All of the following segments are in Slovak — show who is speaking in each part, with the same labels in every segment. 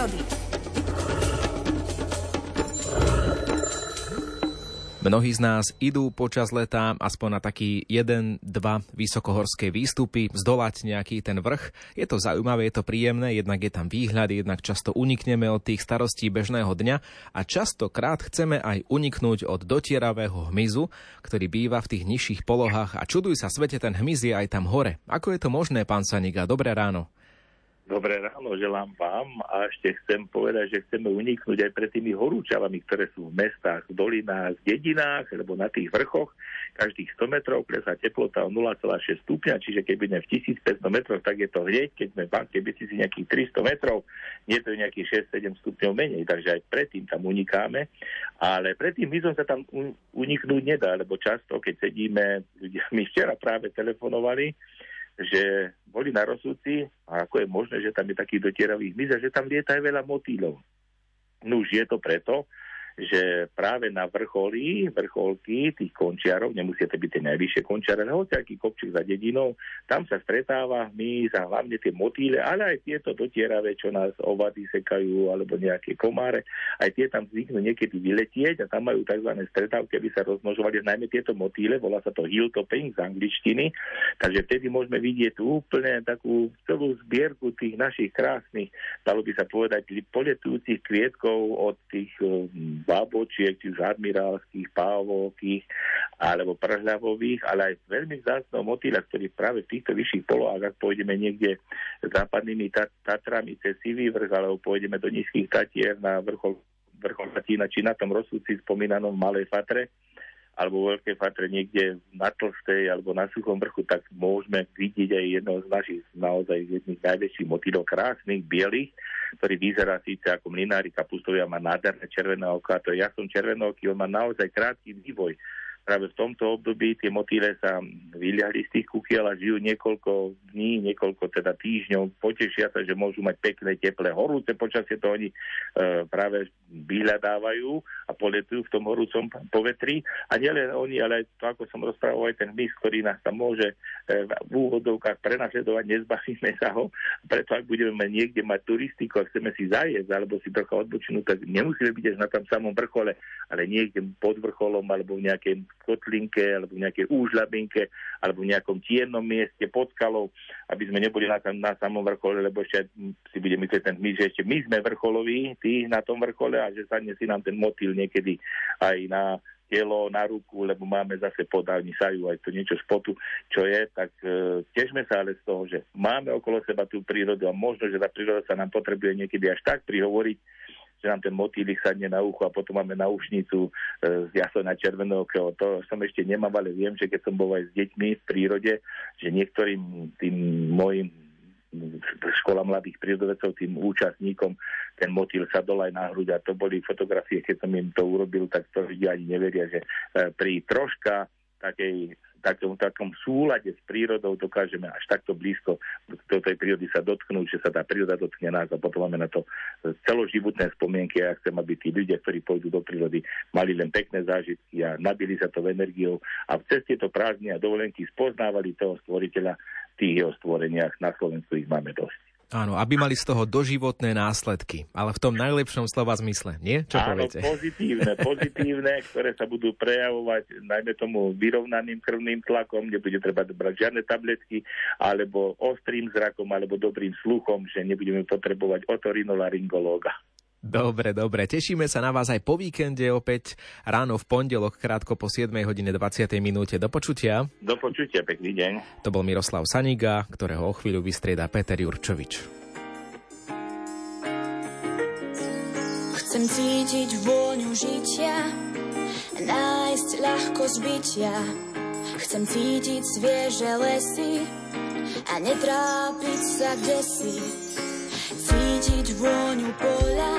Speaker 1: prírody.
Speaker 2: Mnohí z nás idú počas leta aspoň na taký jeden, dva vysokohorské výstupy, zdolať nejaký ten vrch. Je to zaujímavé, je to príjemné, jednak je tam výhľad, jednak často unikneme od tých starostí bežného dňa a častokrát chceme aj uniknúť od dotieravého hmyzu, ktorý býva v tých nižších polohách a čuduj sa svete, ten hmyz je aj tam hore. Ako je to možné, pán Saniga? Dobré ráno.
Speaker 3: Dobré ráno želám vám a ešte chcem povedať, že chceme uniknúť aj pred tými horúčavami, ktoré sú v mestách, v dolinách, v dedinách, alebo na tých vrchoch. Každých 100 metrov klesá teplota o 0,6 stupňa, čiže keď budeme v 1500 metroch, tak je to hneď, keď sme v banke, by si nejakých 300 metrov, nie to je nejakých 6-7 stupňov menej, takže aj predtým tam unikáme. Ale predtým my som sa tam uniknúť nedá, lebo často, keď sedíme, my včera práve telefonovali, že boli na rozsudci a ako je možné, že tam je taký dotieravý hmyz a že tam lieta aj veľa motýlov. No už je to preto, že práve na vrcholí, vrcholky tých končiarov, nemusíte byť tie najvyššie končiare, ale aký kopčík za dedinou, tam sa stretáva my za hlavne tie motýle, ale aj tieto dotieravé, čo nás ovady sekajú, alebo nejaké komáre, aj tie tam zvyknú niekedy vyletieť a tam majú tzv. stretávky, aby sa rozmnožovali najmä tieto motýle, volá sa to hilltopping z angličtiny, takže vtedy môžeme vidieť úplne takú celú zbierku tých našich krásnych, dalo by sa povedať, poletujúcich kvietkov od tých babočiek, či už admirálskych, pávových alebo prhľavových, ale aj veľmi vzácnou motýla, ktorý práve v týchto vyšších polohách, ak pôjdeme niekde západnými Tatrami cez Sivý vrch, alebo pôjdeme do nízkych Tatier na vrchol, vrchol Tatína, či na tom rozsudci spomínanom Malej Fatre, alebo veľké fatre niekde na tlstej alebo na suchom vrchu, tak môžeme vidieť aj jedno z našich naozaj jedných najväčších motýlov krásnych, bielých, ktorý vyzerá síce ako mlinári kapustovia, má nádherné červené oko a to ja som červenoký, on má naozaj krátky vývoj práve v tomto období tie motýle sa vyliahli z tých kukiel a žijú niekoľko dní, niekoľko teda týždňov, potešia sa, že môžu mať pekné, teplé, horúce počasie, to oni e, práve vyhľadávajú a poletujú v tom horúcom povetri. A nielen oni, ale to, ako som rozprával, aj ten mys, ktorý nás tam môže e, v úvodovkách prenasledovať, nezbavíme sa ho. Preto ak budeme niekde mať turistiku a chceme si zajesť alebo si trocha odbočnúť, tak nemusíme byť až na tam samom vrchole, ale niekde pod vrcholom alebo v nejakej kotlinke alebo v nejakej úžlabinke alebo v nejakom tiennom mieste pod skalou, aby sme neboli na, na samom vrchole, lebo ešte si bude myslieť ten my, že ešte my sme vrcholoví, tí na tom vrchole a že sadne si nám ten motýl niekedy aj na telo, na ruku, lebo máme zase podávni sajú aj to niečo z potu, čo je, tak e, tešme sa ale z toho, že máme okolo seba tú prírodu a možno, že tá príroda sa nám potrebuje niekedy až tak prihovoriť, že nám ten motýlik sadne na ucho a potom máme naušnicu e, z jaso na červenokého. To som ešte nemám, ale viem, že keď som bol aj s deťmi v prírode, že niektorým tým mojim škola mladých prírodovedcov, tým účastníkom, ten motýl sa aj na hruď a to boli fotografie, keď som im to urobil, tak to ľudia ani neveria, že e, pri troška takej takom, takom súlade s prírodou dokážeme až takto blízko do tej prírody sa dotknúť, že sa tá príroda dotkne nás a potom máme na to celoživotné spomienky a ja chcem, aby tí ľudia, ktorí pôjdu do prírody, mali len pekné zážitky a nabili sa to energiou a v ceste to prázdne a dovolenky spoznávali toho stvoriteľa v tých jeho stvoreniach. Na Slovensku ich máme dosť.
Speaker 2: Áno, aby mali z toho doživotné následky, ale v tom najlepšom slova zmysle, nie? Čo
Speaker 3: Áno,
Speaker 2: poviete?
Speaker 3: pozitívne, pozitívne, ktoré sa budú prejavovať najmä tomu vyrovnaným krvným tlakom, nebude treba brať žiadne tabletky, alebo ostrým zrakom, alebo dobrým sluchom, že nebudeme potrebovať otorinolaryngológa.
Speaker 2: Dobre, dobre. Tešíme sa na vás aj po víkende opäť ráno v pondelok, krátko po 7 hodine 20. minúte. Do počutia.
Speaker 3: Do počutia, pekný deň.
Speaker 2: To bol Miroslav Saniga, ktorého o chvíľu vystrieda Peter Jurčovič.
Speaker 4: Chcem cítiť vôňu žitia, nájsť ľahko zbytia. Chcem cítiť svieže lesy a netrápiť sa kde si cítiť vôňu poľa,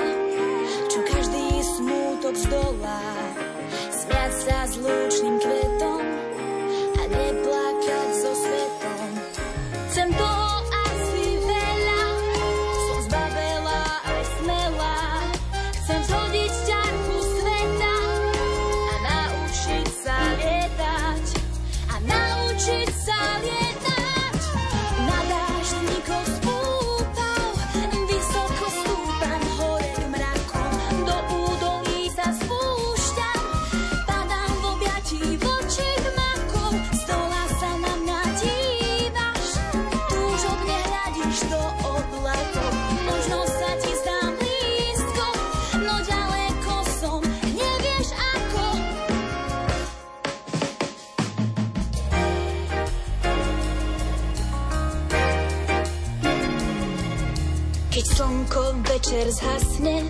Speaker 4: slnko večer zhasne,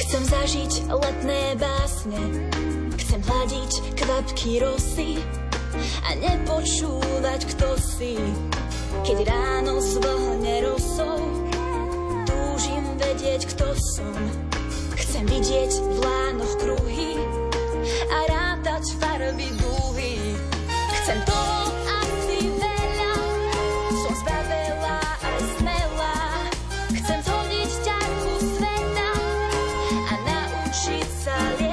Speaker 4: chcem zažiť letné básne. Chcem hľadiť kvapky rosy a nepočúvať, kto si. Keď ráno zvlhne rosou, túžim vedieť, kto som. Chcem vidieť v lánoch kruhy a rátať farby dúhy. Chcem to, salir.